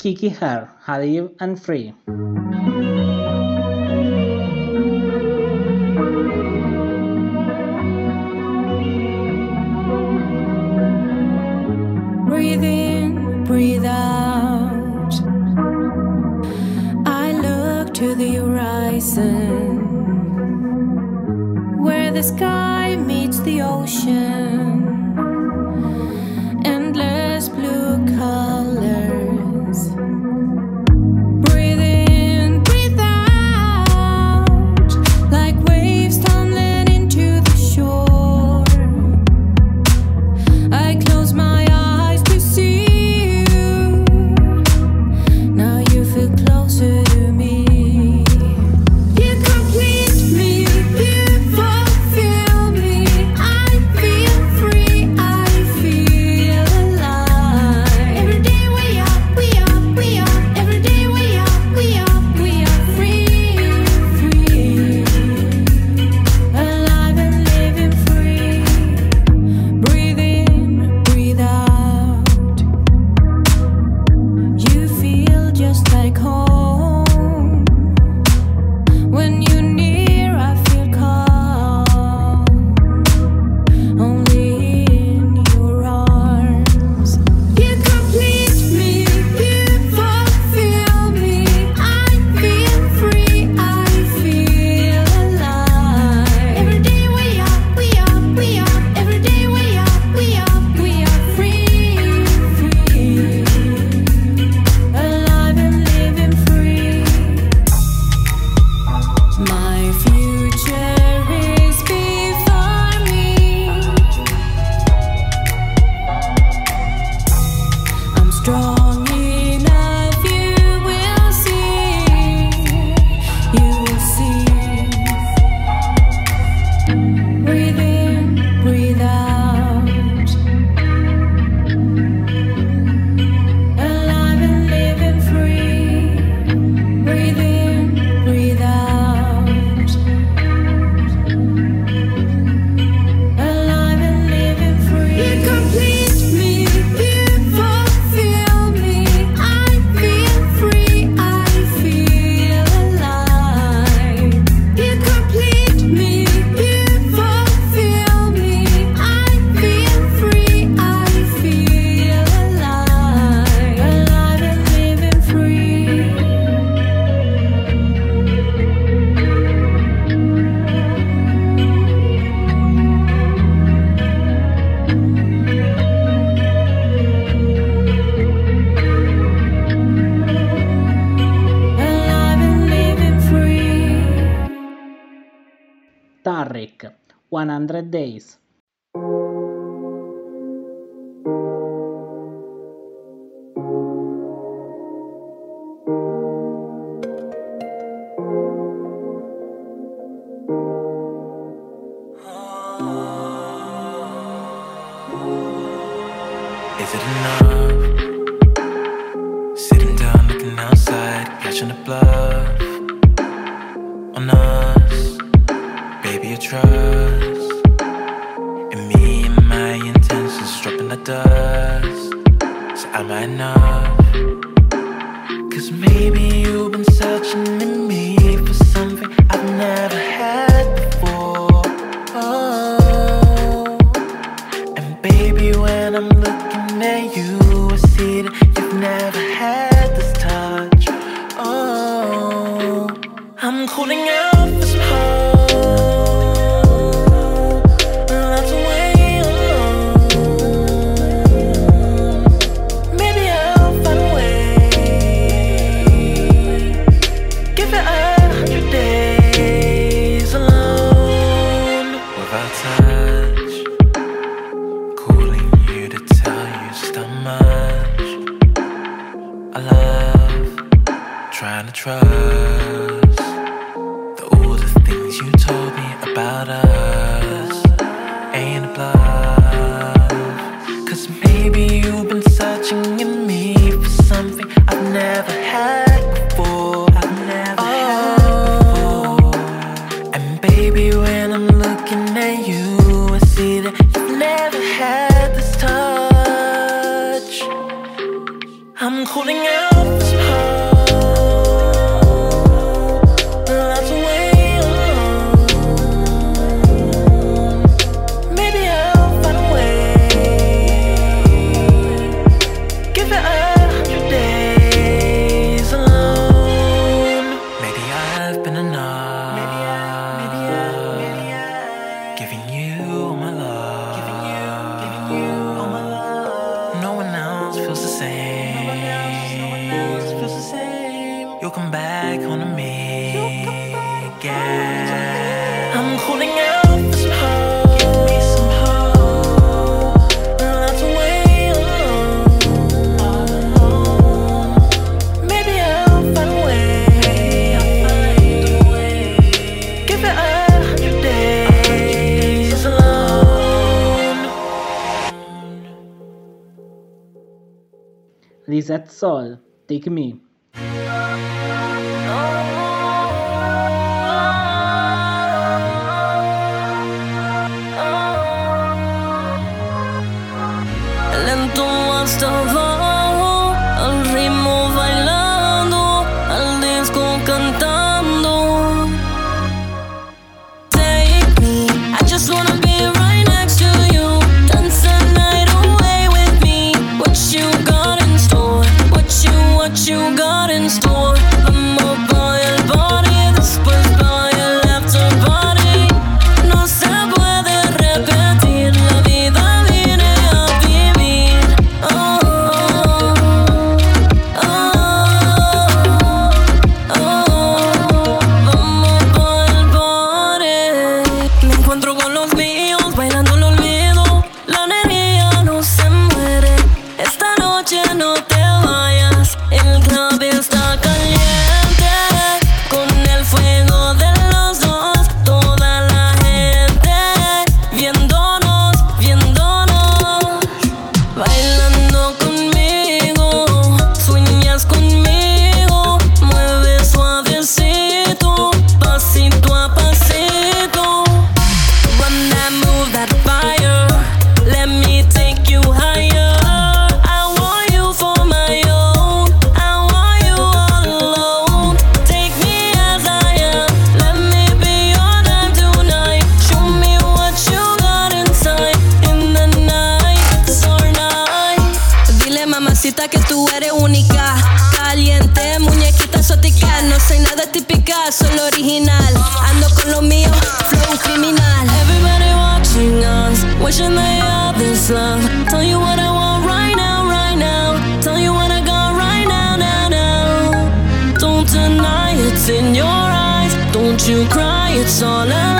Kiki hair, Hadiv and Free. Breathe in, breathe out. I look to the horizon where the sky. Tarek, 100 Days. things you told me about us ain't a blood. lost of Mamacita que tú eres única, caliente, muñequita exótica. No soy nada típica, solo original. Ando con lo mío, flow criminal. Everybody watching us, wishing they had this love. Tell you what I want right now, right now. Tell you what I got right now, now, now. Don't deny it's in your eyes. Don't you cry, it's all a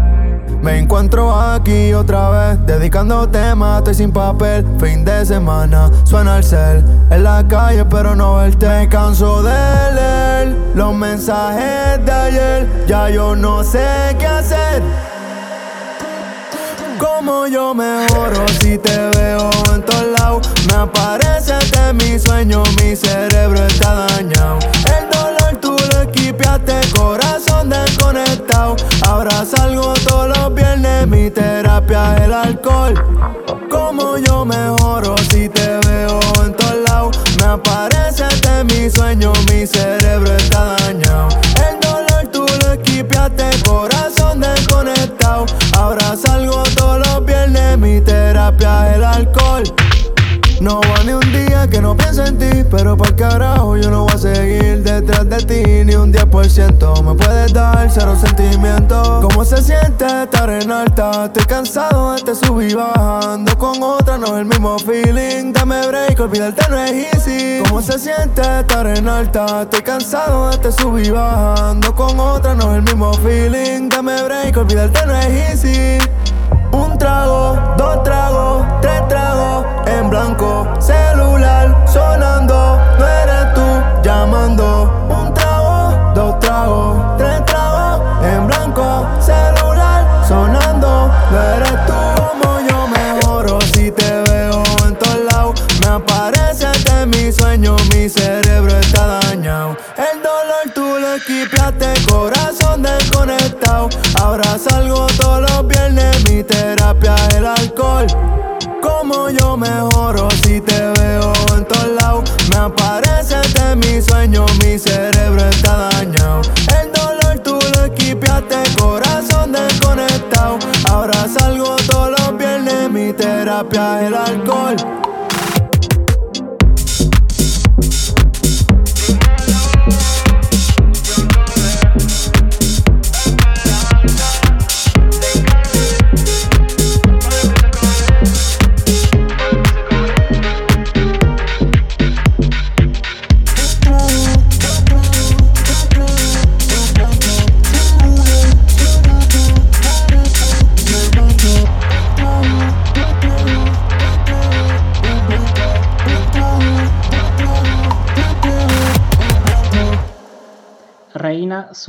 ey. Me encuentro aquí otra vez, dedicando temas, estoy sin papel, fin de semana, suena el cel, en la calle pero no verte, me canso de leer los mensajes de ayer, ya yo no sé qué hacer. Como yo mejoro si te veo en todos lados. Me apareces de mi sueño, mi cerebro está dañado. El dolor tú lo equipiaste, corazón desconectado. Ahora salgo todos los viernes, mi terapia es el alcohol. Como yo mejoro si te veo en todos lados. Me apareces de mi sueño, mi cerebro está dañado. El dolor tú lo equipiaste, corazón desconectado. Ahora salgo los viernes, mi terapia es el alcohol. No va ni un día que no piense en ti, pero por carajo yo no voy a seguir detrás de ti ni un 10%. Me puedes dar cero sentimientos. ¿Cómo se siente estar en alta? Estoy cansado de te subir bajando con otra, no es el mismo feeling. Dame break, olvidarte no es easy. ¿Cómo se siente estar en alta? Estoy cansado de te subir bajando con otra, no es el mismo feeling. Dame break, olvidarte no es easy. Un trago, dos tragos, tres tragos en blanco. Celular sonando, no eres tú llamando. Un trago, dos tragos, tres tragos en blanco. Celular sonando, no eres tú. Como yo mejoro si te veo en todos lados. Me aparece en mis sueños, mi cerebro está dañado. El dolor tú lo esquipiaste, corazón desconectado. Ahora salgo todo terapia el alcohol. Como yo mejoro si te veo en todos lados. Me apareces en mis sueños, mi cerebro está dañado. El dolor tú lo equipiaste, corazón desconectado. Ahora salgo todos los viernes, mi terapia el alcohol.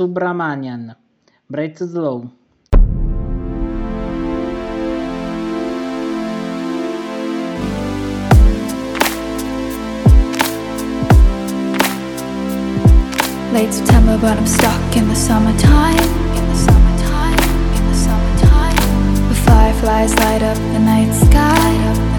Subramanian, Breslau. Late September, but I'm stuck in the summertime. In the summertime, in the summertime. The fireflies light up the night sky.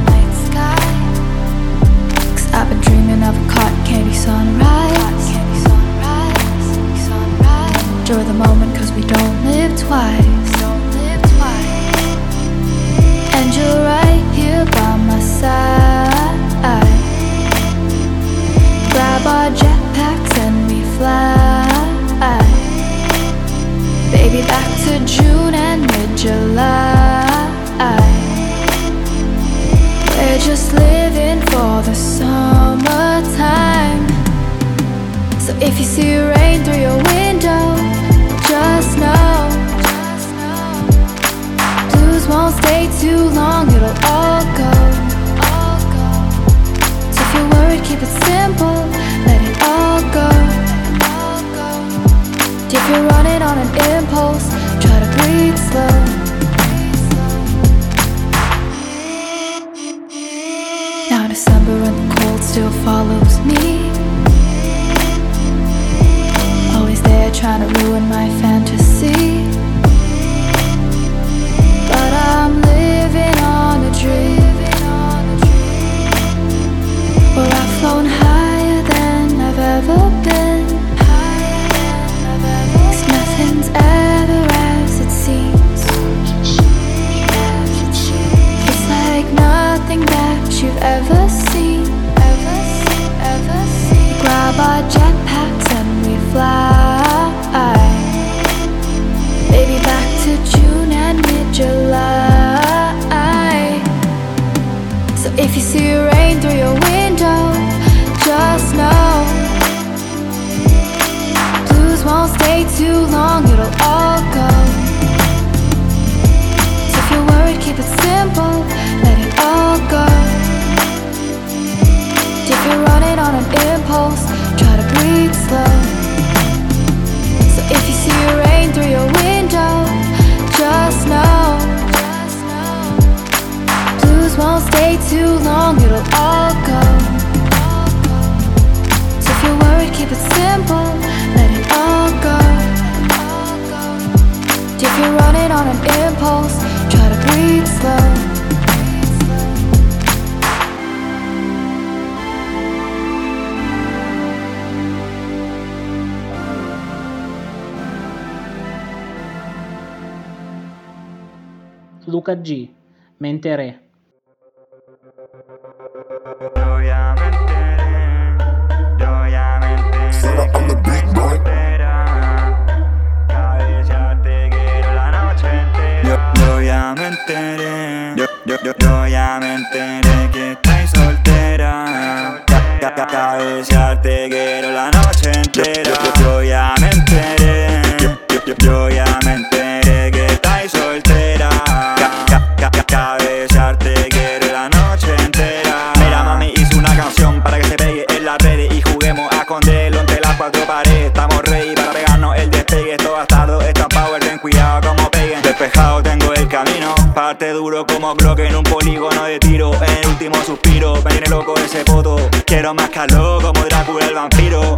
Quiero más calor como Dracu el vampiro.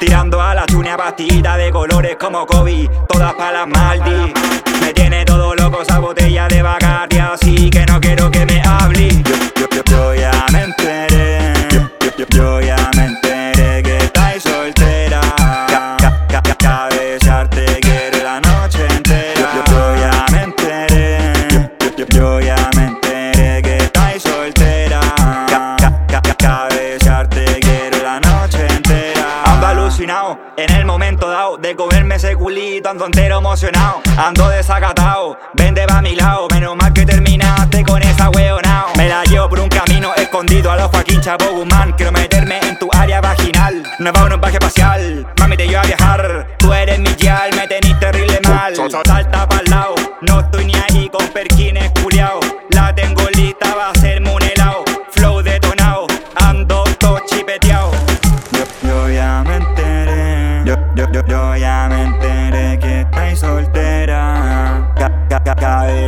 Tirando a la tunia batida de colores como Kobe, todas para las Maldi. Me tiene todo loco esa botella de vaca tan tontero emocionado, ando desacatado, vende va a mi lado, menos mal que terminaste con esa weonao. Me la llevo por un camino escondido. A los Joaquín Chavo Guzmán, quiero meterme en tu área vaginal, no va un baje espacial, mami te llevo a viajar, tú eres mi yal, me tenís terrible mal, salta para lado, no estoy ni ahí con perquines culiao, la tengo lista va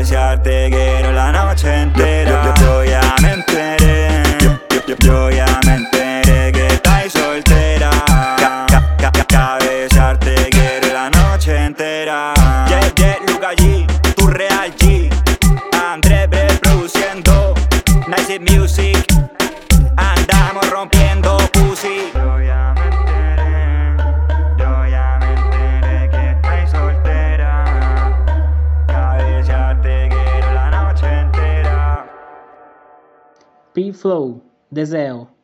desearte quiero la noche entera. Yo, yo, yo, Dezel.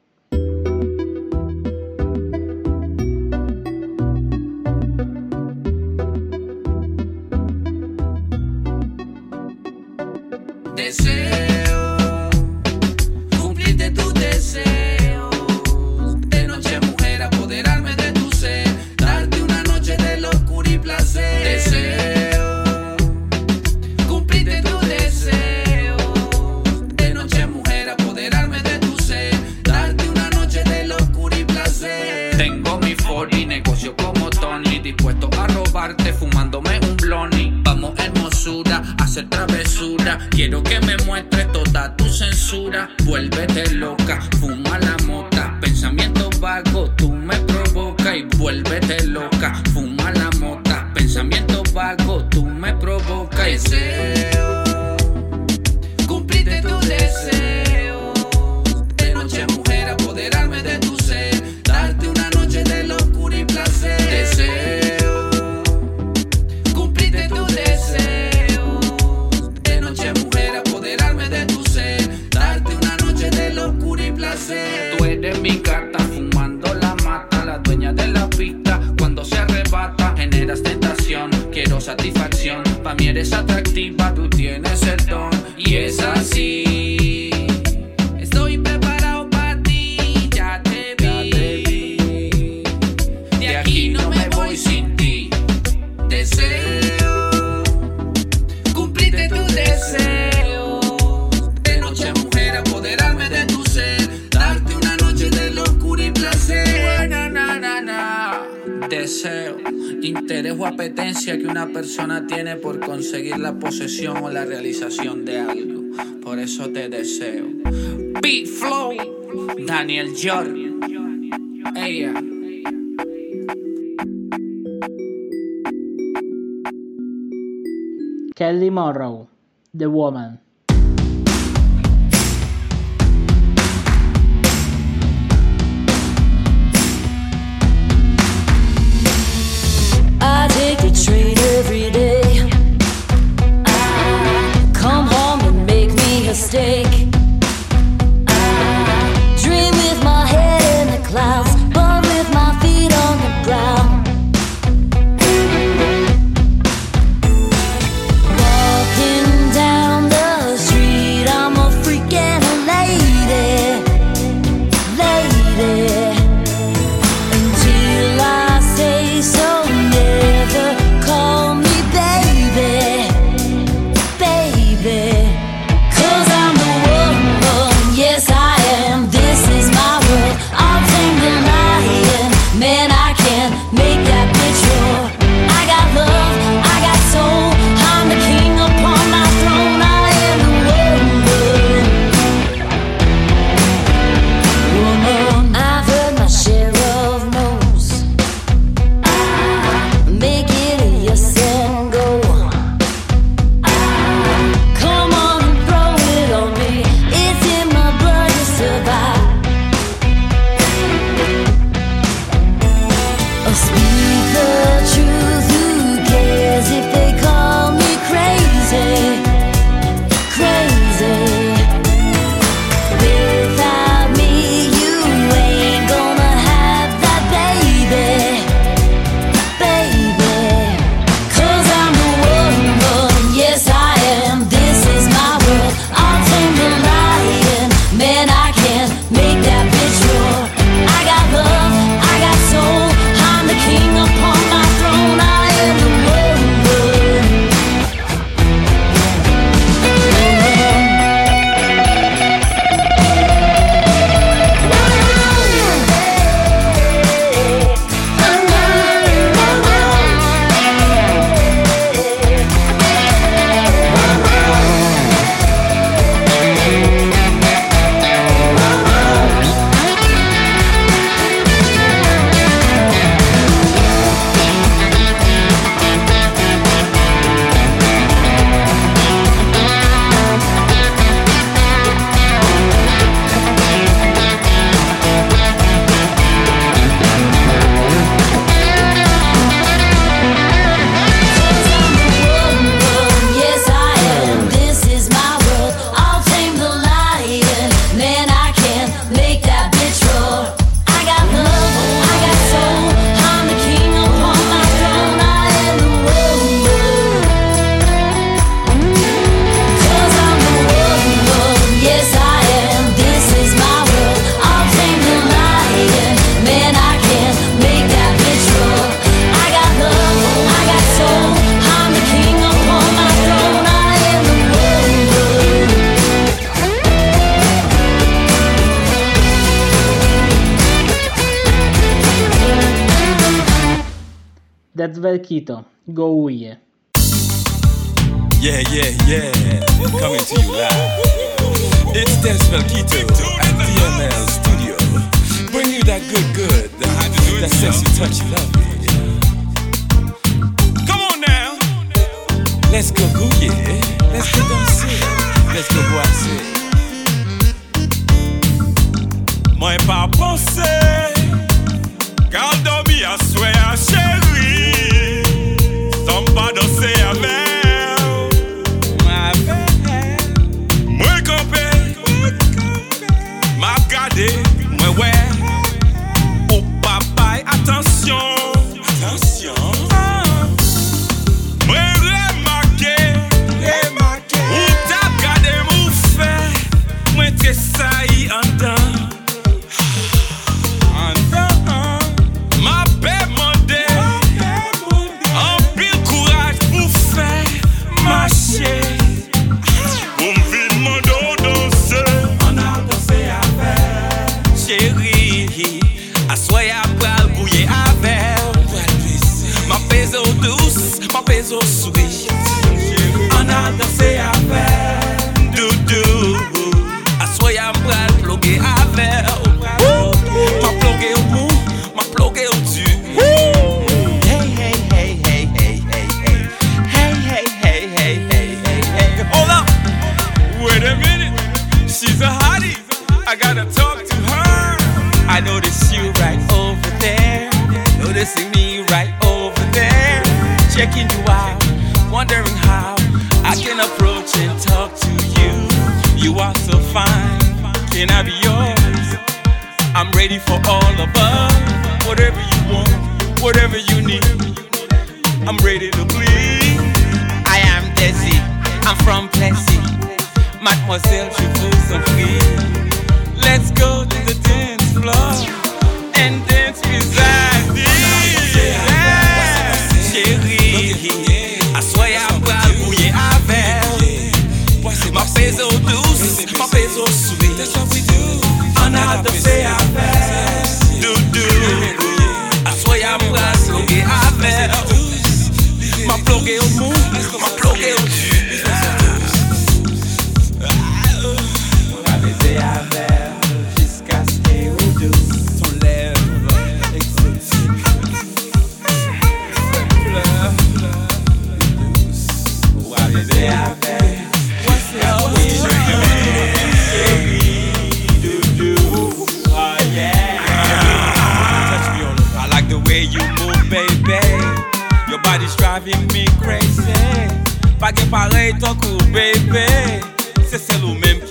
Quiero que me muestres toda tu censura. Vuélvete loca, fuma la mota. Pensamiento vago, tú me provocas. Y vuélvete loca, fuma la mota. Pensamiento vago, tú me provocas. Daniel Jor. Ella. Kelly Morrow, The Woman. That's Velkito. Go Uye. Yeah, yeah, yeah. I'm coming to you live. It's Dennis Velkito at DML Studio. Bring you that good, good. That sexy touch you love me. Come on now. Let's go Gooye. Let's go dancer. Let's go boiser. Moi pas penser. Garde-moi à soi à chérie.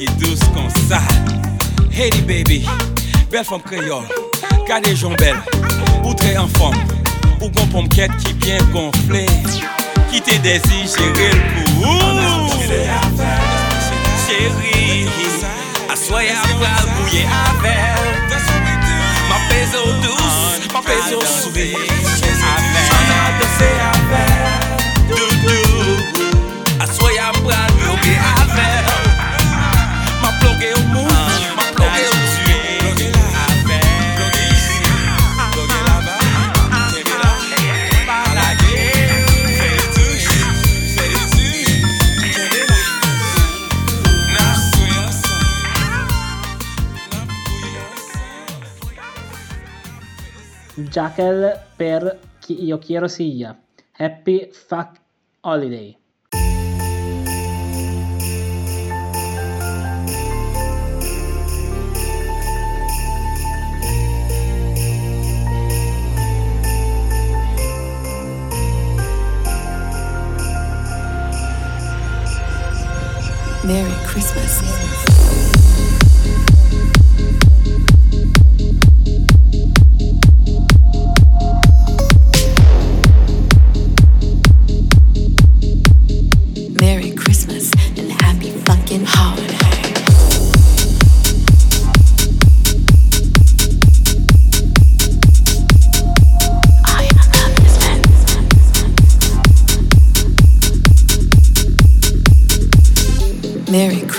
qui douce comme ça. Heidi baby, belle femme créole, des gens belle, ou très en forme, ou bon pomme qui bien gonflé, qui te désire gérer le coup. Chérie, assoyez à bouiller avec. Ma peso douce, ma peso sourire, avec. Doudou, assoyez à bras, Jackal per Io Quiero Sia. Happy Fuck Holiday. Merry Christmas.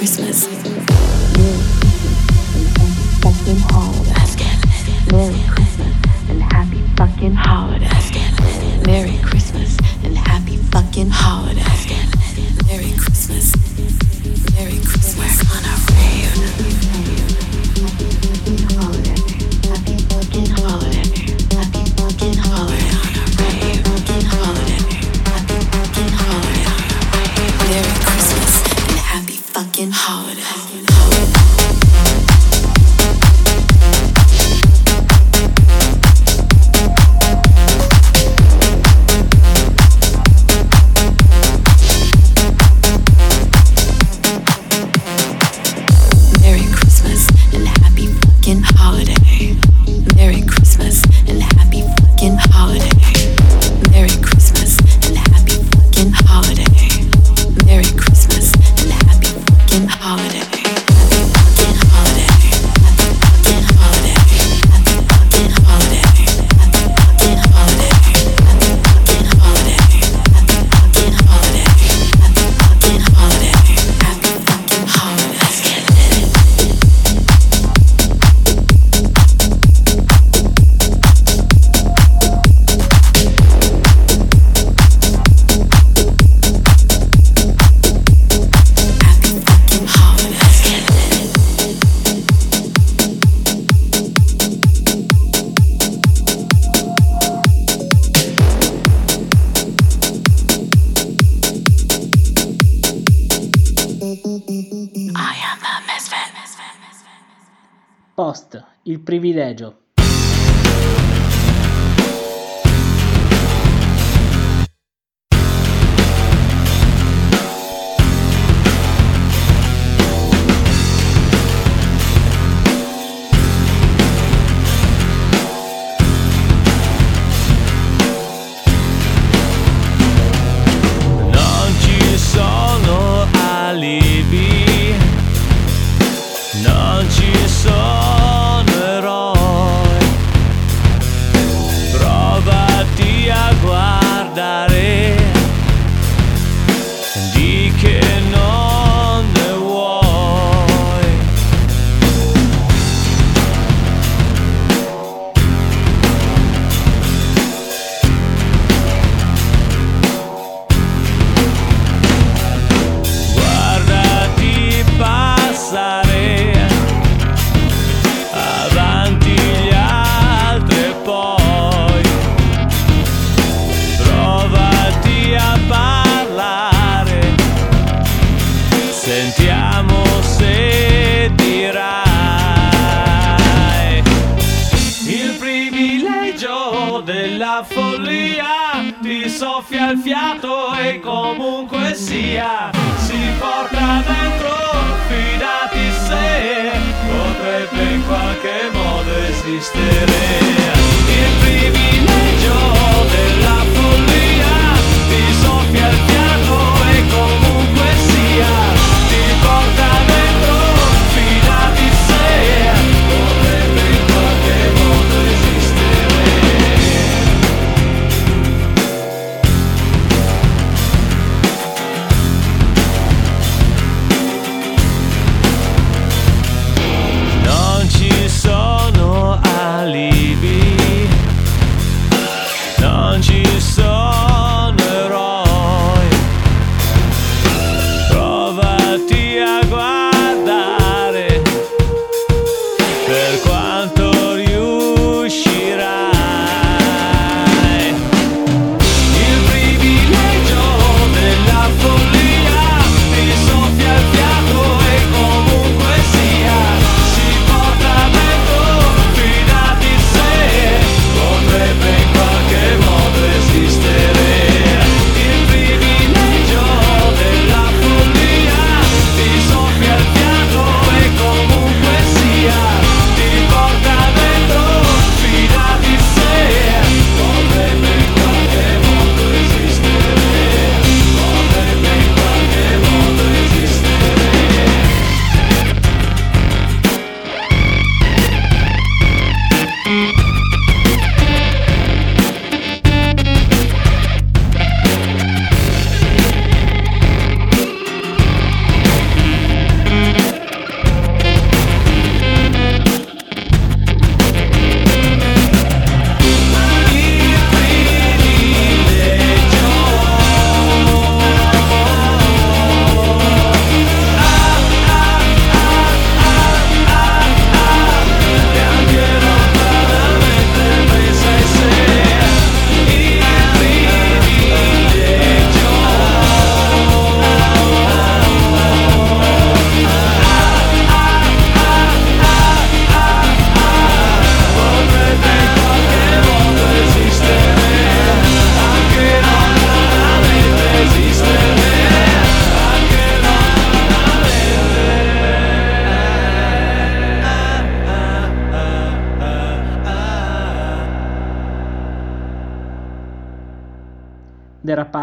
Christmas. Il privilegio.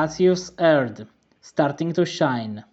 Cassius Heard, Starting to Shine.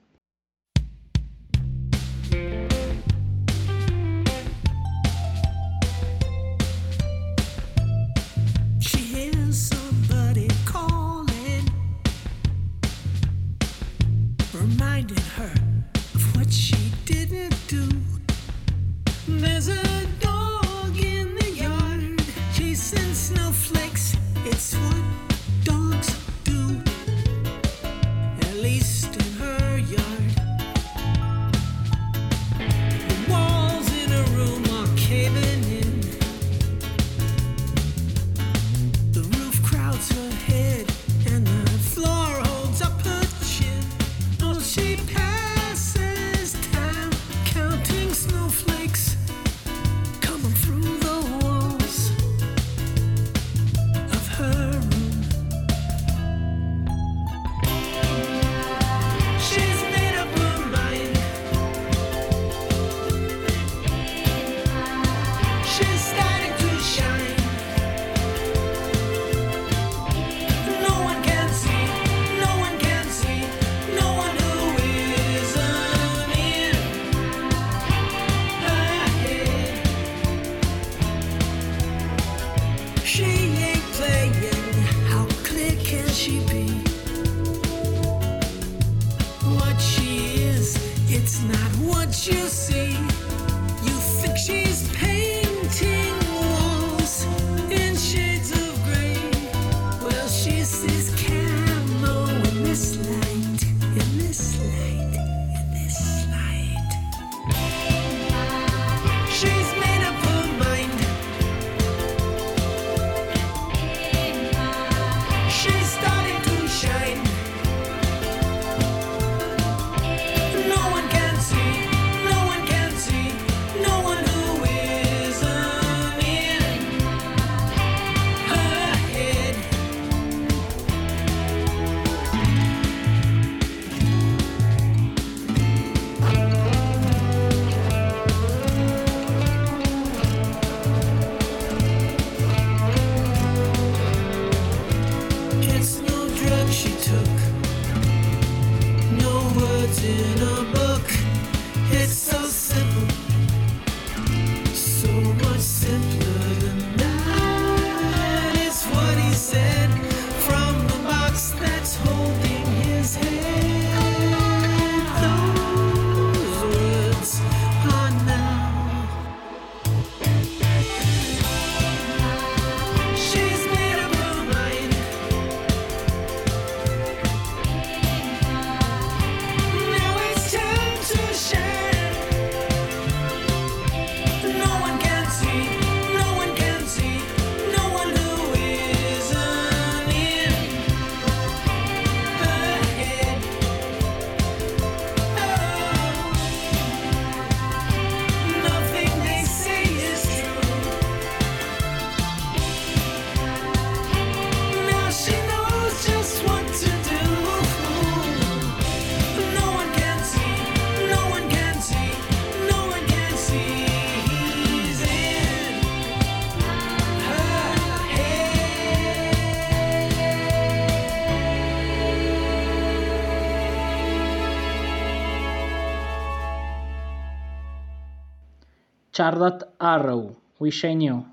Stardust Arrow, Wish I Knew.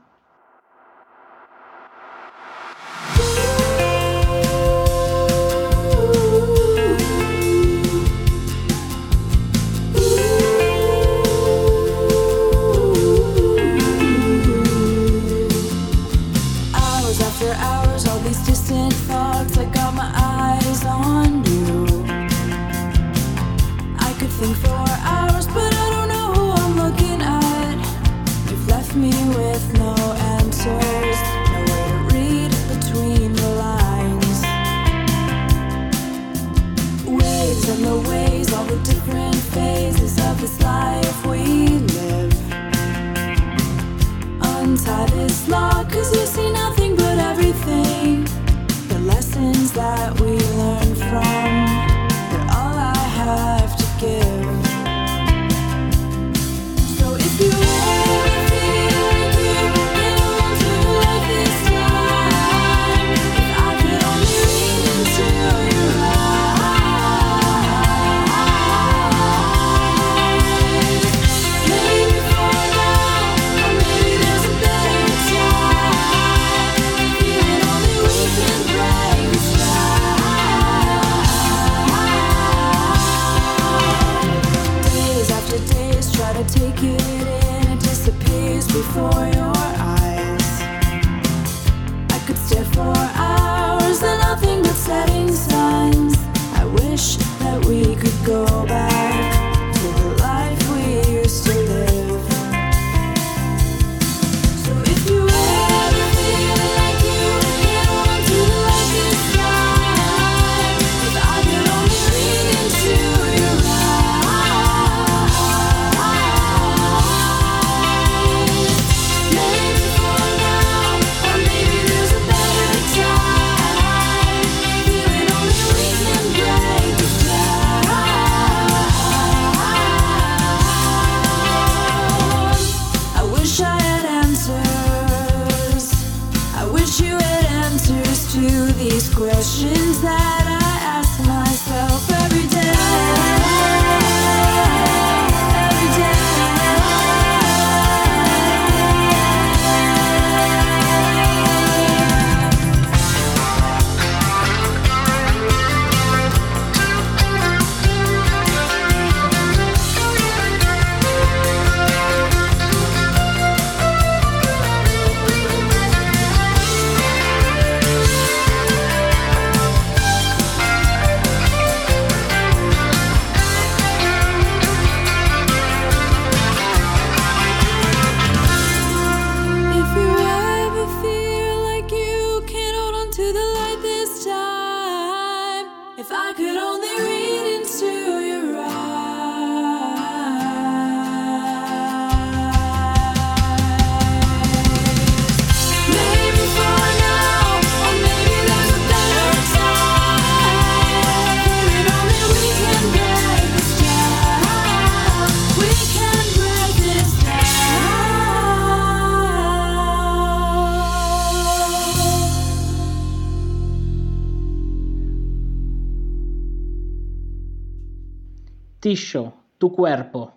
cuerpo.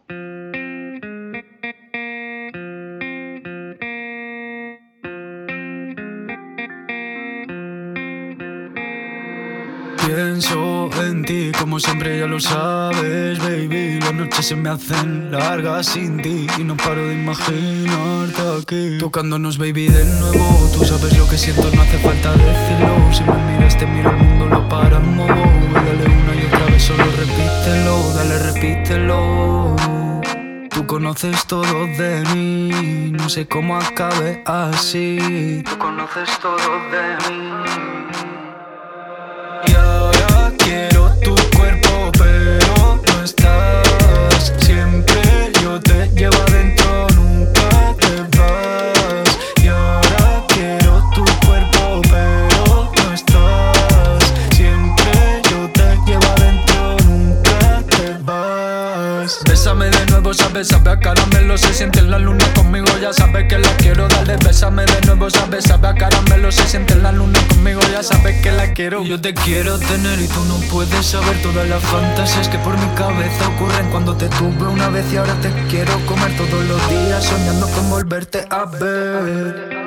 Pienso en ti, como siempre ya lo sabes, baby. Las noches se me hacen largas sin ti y no paro de imaginarte aquí. Tocándonos, baby, de nuevo. Tú sabes lo que siento, no hace falta decirlo. Si me miras, te miro el mundo, lo paramos. Dale una y Solo repítelo, dale, repítelo. Tú conoces todo de mí, no sé cómo acabe así. Tú conoces todo de mí. Y ahora quiero tu cuerpo, pero no estás. Se siente en la luna conmigo Ya sabes que la quiero Dale, bésame de nuevo sabes, sabe a caramelo Se siente en la luna conmigo Ya sabes que la quiero. Yo te quiero tener y tú no puedes saber Todas las fantasías que por mi cabeza ocurren Cuando te tuve una vez y ahora te quiero comer Todos los días soñando con volverte a ver.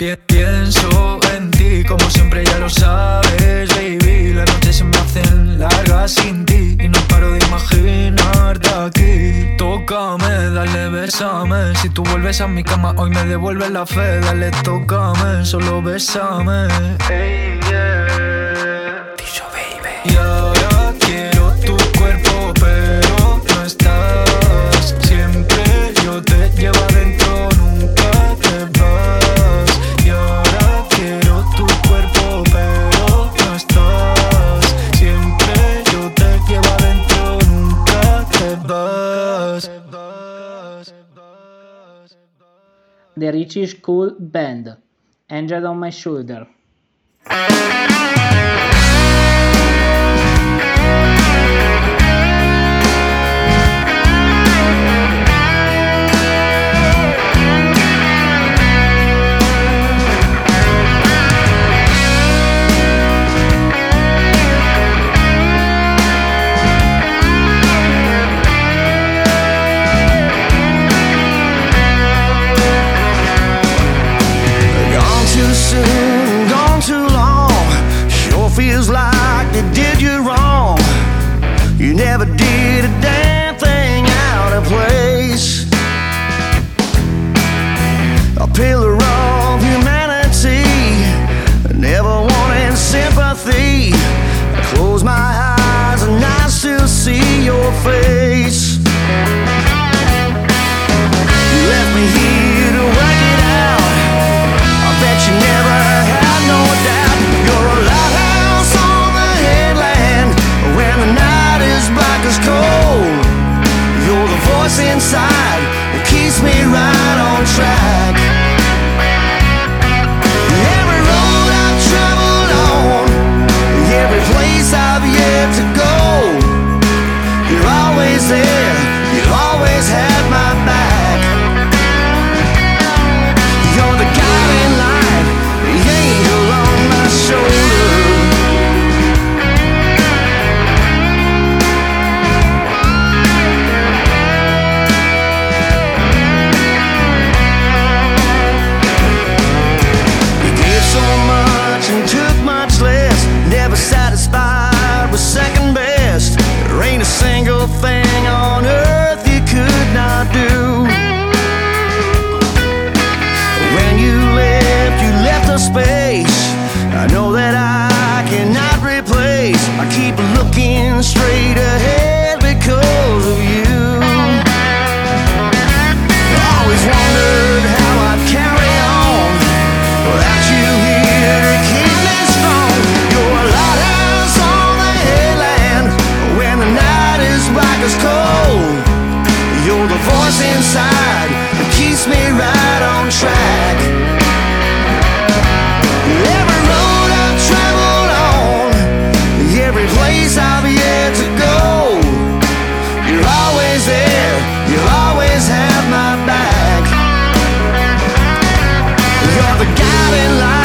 Pi- Pienso en ti como siempre ya lo sabes, baby. Las noches se me hacen largas sin ti Y no paro de imaginarte aquí. Tócame, dale, bésame. Si tú vuelves a mi cama hoy me devuelves la fe. Dale, tócame, solo bésame. Hey, yeah. The Richie School Band, Angel on My Shoulder. Pillar of humanity, never wanted sympathy. I close my eyes and I still see your face. You left me here to work it out. I bet you never had no doubt. You're a lighthouse on the headland when the night is black as coal. You're the voice inside that keeps me right on track. the guiding light